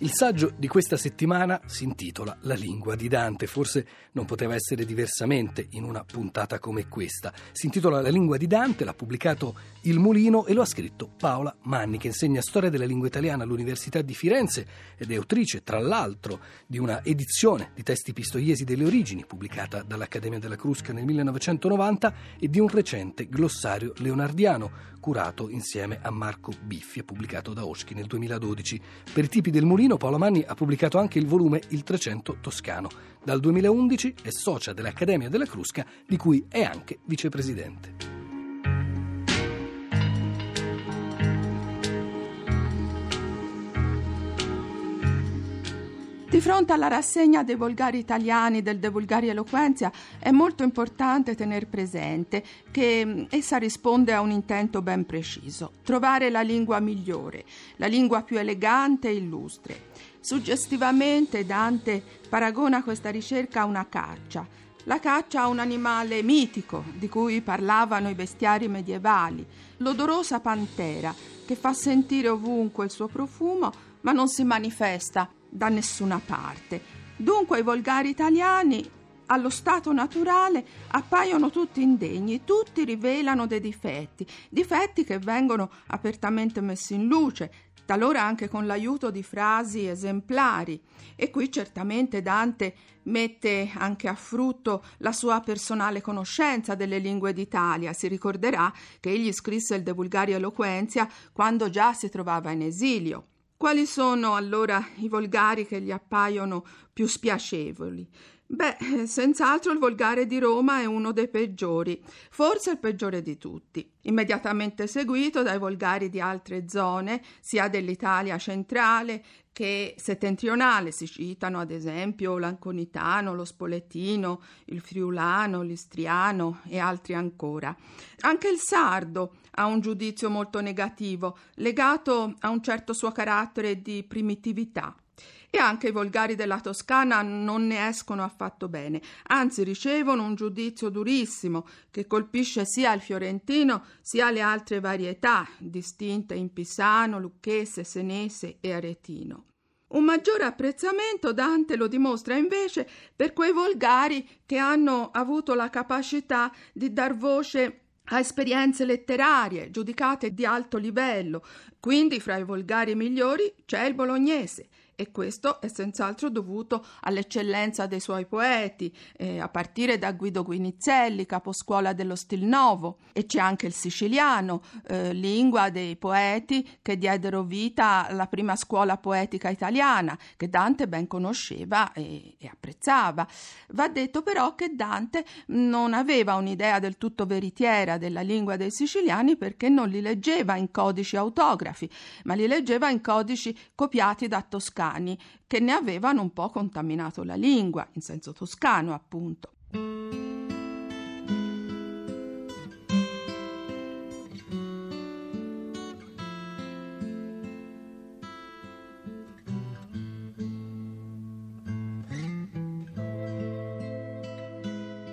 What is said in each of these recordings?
Il saggio di questa settimana si intitola La lingua di Dante, forse non poteva essere diversamente in una puntata come questa. Si intitola La lingua di Dante, l'ha pubblicato Il Mulino e lo ha scritto Paola Manni, che insegna storia della lingua italiana all'Università di Firenze ed è autrice, tra l'altro, di una edizione di testi pistoiesi delle origini, pubblicata dall'Accademia della Crusca nel 1990, e di un recente glossario leonardiano, curato insieme a Marco Biffi e pubblicato da Oschi nel 2012. Per i tipi del Mulino, Paolo Manni ha pubblicato anche il volume Il 300 Toscano. Dal 2011 è socia dell'Accademia della Crusca, di cui è anche vicepresidente. Di fronte alla rassegna dei volgari italiani del De Vulgari Eloquenzia è molto importante tenere presente che mm, essa risponde a un intento ben preciso, trovare la lingua migliore, la lingua più elegante e illustre. Suggestivamente Dante paragona questa ricerca a una caccia, la caccia a un animale mitico di cui parlavano i bestiari medievali, l'odorosa pantera che fa sentire ovunque il suo profumo ma non si manifesta da nessuna parte. Dunque i volgari italiani allo stato naturale appaiono tutti indegni, tutti rivelano dei difetti, difetti che vengono apertamente messi in luce, talora anche con l'aiuto di frasi esemplari. E qui certamente Dante mette anche a frutto la sua personale conoscenza delle lingue d'Italia. Si ricorderà che egli scrisse il De Vulgari Eloquenzia quando già si trovava in esilio. Quali sono allora i volgari che gli appaiono più spiacevoli? Beh, senz'altro il volgare di Roma è uno dei peggiori, forse il peggiore di tutti, immediatamente seguito dai volgari di altre zone, sia dell'Italia centrale che settentrionale. Si citano ad esempio l'anconitano, lo spoletino, il friulano, l'istriano e altri ancora. Anche il sardo ha un giudizio molto negativo, legato a un certo suo carattere di primitività e anche i volgari della Toscana non ne escono affatto bene, anzi ricevono un giudizio durissimo che colpisce sia il fiorentino sia le altre varietà distinte in pisano, lucchese, senese e aretino. Un maggiore apprezzamento Dante lo dimostra invece per quei volgari che hanno avuto la capacità di dar voce a esperienze letterarie giudicate di alto livello, quindi fra i volgari migliori c'è il bolognese e questo è senz'altro dovuto all'eccellenza dei suoi poeti, eh, a partire da Guido Guinizelli, caposcuola dello Stil Novo, e c'è anche il siciliano, eh, lingua dei poeti che diedero vita alla prima scuola poetica italiana, che Dante ben conosceva e, e apprezzava. Va detto però che Dante non aveva un'idea del tutto veritiera della lingua dei siciliani perché non li leggeva in codici autografi, ma li leggeva in codici copiati da Toscana toscani che ne avevano un po' contaminato la lingua, in senso toscano appunto.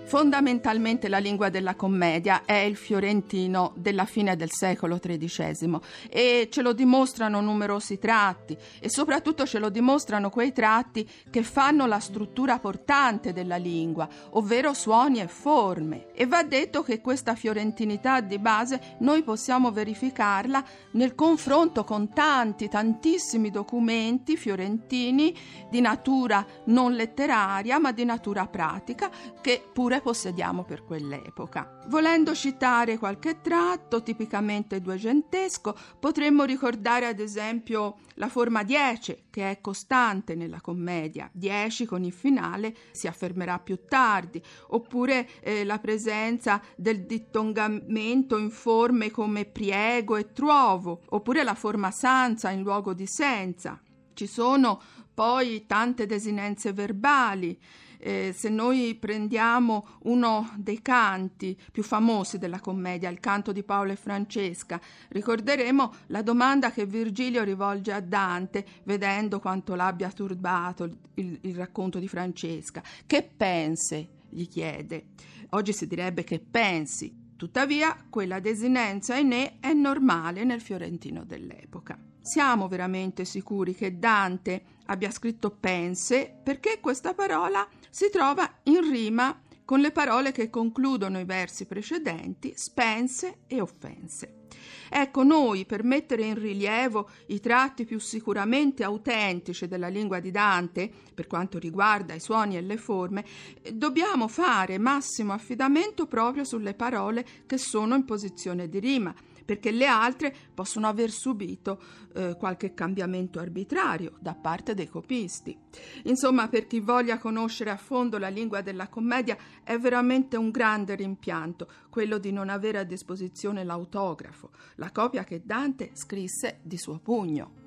Fondamentalmente la lingua della commedia è il fiorentino della fine del secolo XIII e ce lo dimostrano numerosi tratti e soprattutto ce lo dimostrano quei tratti che fanno la struttura portante della lingua, ovvero suoni e forme. E va detto che questa fiorentinità di base noi possiamo verificarla nel confronto con tanti, tantissimi documenti fiorentini di natura non letteraria ma di natura pratica che pure possediamo per quell'epoca. Volendo citare qualche tratto tipicamente duecentesco, potremmo ricordare ad esempio la forma 10, che è costante nella commedia. 10 con il finale si affermerà più tardi, oppure eh, la presenza del dittongamento in forme come priego e truovo, oppure la forma sanza in luogo di senza. Ci sono poi tante desinenze verbali, eh, se noi prendiamo uno dei canti più famosi della commedia, il canto di Paolo e Francesca, ricorderemo la domanda che Virgilio rivolge a Dante vedendo quanto l'abbia turbato il, il, racconto di Francesca. Che pense? gli chiede. Oggi si direbbe che pensi. Tuttavia, quella desinenza in è normale nel fiorentino dell'epoca. Siamo veramente sicuri che Dante abbia scritto pense perché questa parola si trova in rima con le parole che concludono i versi precedenti, spense e offense. Ecco, noi per mettere in rilievo i tratti più sicuramente autentici della lingua di Dante, per quanto riguarda i suoni e le forme, dobbiamo fare massimo affidamento proprio sulle parole che sono in posizione di rima perché le altre possono aver subito eh, qualche cambiamento arbitrario da parte dei copisti. Insomma, per chi voglia conoscere a fondo la lingua della commedia è veramente un grande rimpianto quello di non avere a disposizione l'autografo, la copia che Dante scrisse di suo pugno.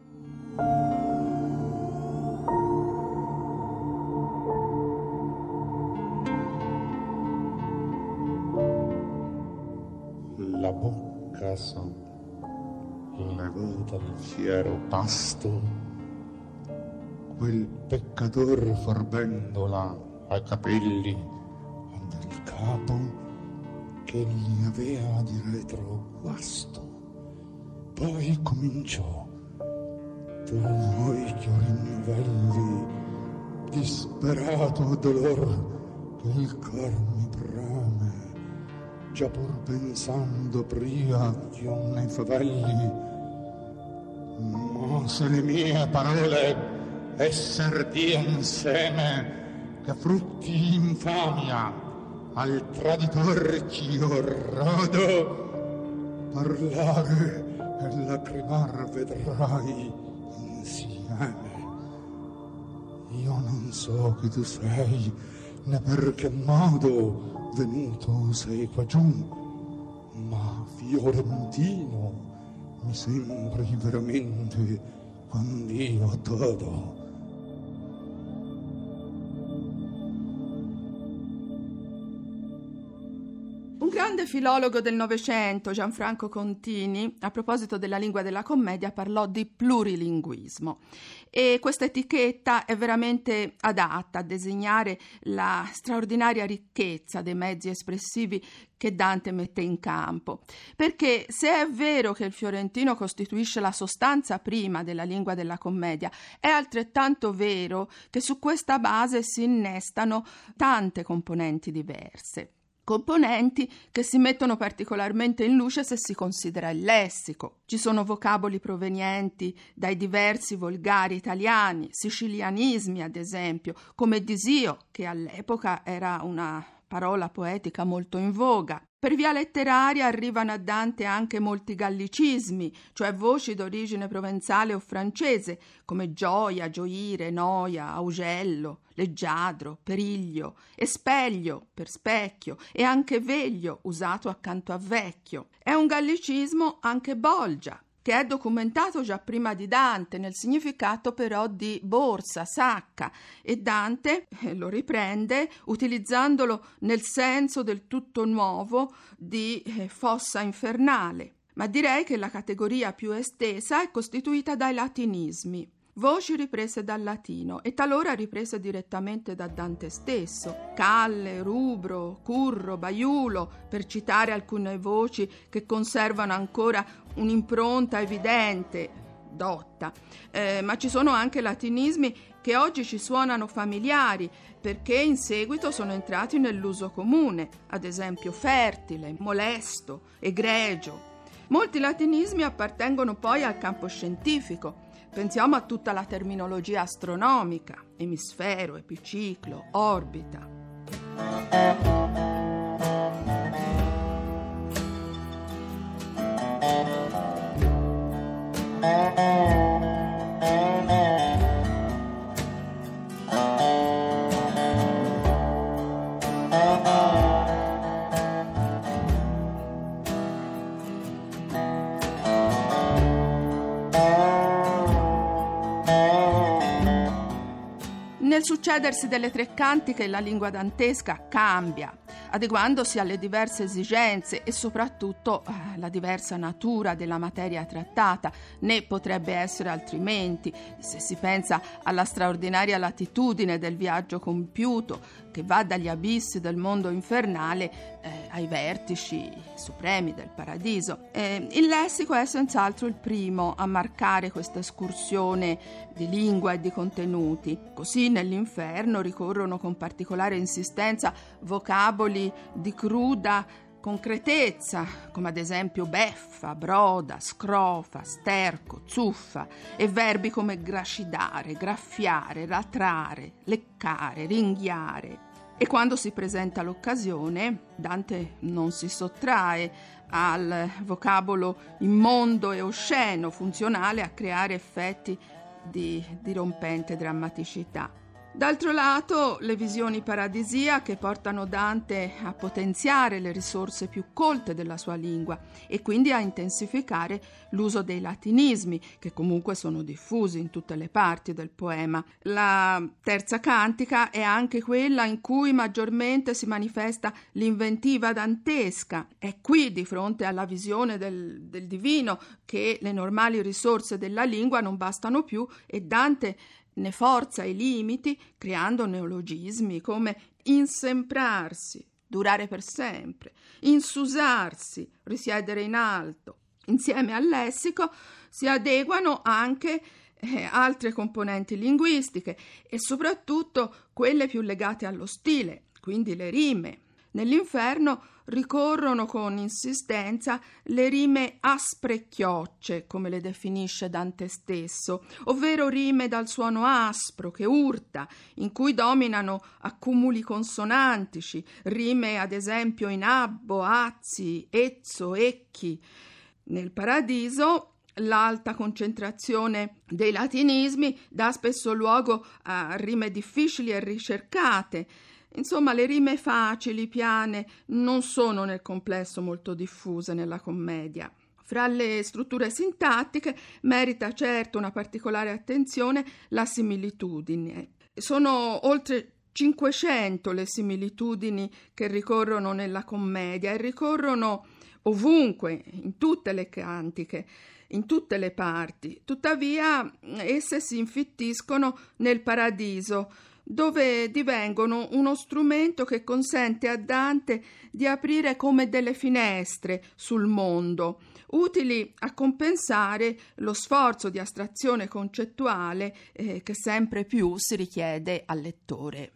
La bocca casa, levò dal fiero pasto, quel peccator forbendola ai capelli del capo che gli avea di retro guasto. Poi cominciò, tuoi chiari novelli, disperato dolor che il cor mi brame già pur pensando pria di nei favelli, ma se le mie parole esser di insieme che frutti infamia al traditor ch'io rodo, parlare e lacrimar vedrai insieme. Io non so chi tu sei, né per che modo venuto sei qua giù, ma fiorentino mi sembri veramente quando io todo. Un grande filologo del Novecento, Gianfranco Contini, a proposito della lingua della commedia, parlò di plurilinguismo e questa etichetta è veramente adatta a designare la straordinaria ricchezza dei mezzi espressivi che Dante mette in campo. Perché se è vero che il fiorentino costituisce la sostanza prima della lingua della commedia, è altrettanto vero che su questa base si innestano tante componenti diverse componenti che si mettono particolarmente in luce se si considera il lessico. Ci sono vocaboli provenienti dai diversi volgari italiani, sicilianismi ad esempio, come disio, che all'epoca era una parola poetica molto in voga. Per via letteraria arrivano a Dante anche molti gallicismi, cioè voci d'origine provenzale o francese, come gioia, gioire, noia, augello, leggiadro, periglio, e speglio per specchio e anche veglio usato accanto a vecchio. È un gallicismo anche bolgia, che è documentato già prima di Dante nel significato però di borsa, sacca e Dante eh, lo riprende utilizzandolo nel senso del tutto nuovo di eh, fossa infernale. Ma direi che la categoria più estesa è costituita dai latinismi voci riprese dal latino e talora riprese direttamente da Dante stesso, Calle, Rubro, Curro, Baiulo, per citare alcune voci che conservano ancora un'impronta evidente, dotta. Eh, ma ci sono anche latinismi che oggi ci suonano familiari perché in seguito sono entrati nell'uso comune, ad esempio fertile, molesto, egregio. Molti latinismi appartengono poi al campo scientifico Pensiamo a tutta la terminologia astronomica, emisfero, epiciclo, orbita. Nel succedersi delle tre cantiche la lingua dantesca cambia, adeguandosi alle diverse esigenze e soprattutto alla eh, diversa natura della materia trattata, né potrebbe essere altrimenti se si pensa alla straordinaria latitudine del viaggio compiuto che va dagli abissi del mondo infernale eh, ai vertici supremi del paradiso. Eh, il lessico è senz'altro il primo a marcare questa escursione di lingua e di contenuti. Così nell'inferno ricorrono con particolare insistenza vocaboli di cruda concretezza, come ad esempio beffa, broda, scrofa, sterco, zuffa, e verbi come gracidare, graffiare, latrare, leccare, ringhiare. E quando si presenta l'occasione, Dante non si sottrae al vocabolo immondo e osceno, funzionale a creare effetti di dirompente drammaticità. D'altro lato, le visioni paradisiache portano Dante a potenziare le risorse più colte della sua lingua e quindi a intensificare l'uso dei latinismi, che comunque sono diffusi in tutte le parti del poema. La terza cantica è anche quella in cui maggiormente si manifesta l'inventiva dantesca. È qui, di fronte alla visione del, del divino, che le normali risorse della lingua non bastano più e Dante ne forza i limiti creando neologismi come insemprarsi, durare per sempre, insusarsi, risiedere in alto. Insieme al lessico si adeguano anche eh, altre componenti linguistiche e soprattutto quelle più legate allo stile, quindi le rime. Nell'inferno ricorrono con insistenza le rime aspre chiocce, come le definisce Dante stesso, ovvero rime dal suono aspro che urta, in cui dominano accumuli consonantici, rime ad esempio in abbo, azzi, ezzo, ecchi. Nel paradiso l'alta concentrazione dei latinismi dà spesso luogo a rime difficili e ricercate, Insomma, le rime facili, piane, non sono nel complesso molto diffuse nella commedia. Fra le strutture sintattiche merita certo una particolare attenzione la similitudine. Sono oltre 500 le similitudini che ricorrono nella commedia e ricorrono ovunque, in tutte le cantiche, in tutte le parti. Tuttavia esse si infittiscono nel paradiso, dove divengono uno strumento che consente a Dante di aprire come delle finestre sul mondo, utili a compensare lo sforzo di astrazione concettuale eh, che sempre più si richiede al lettore.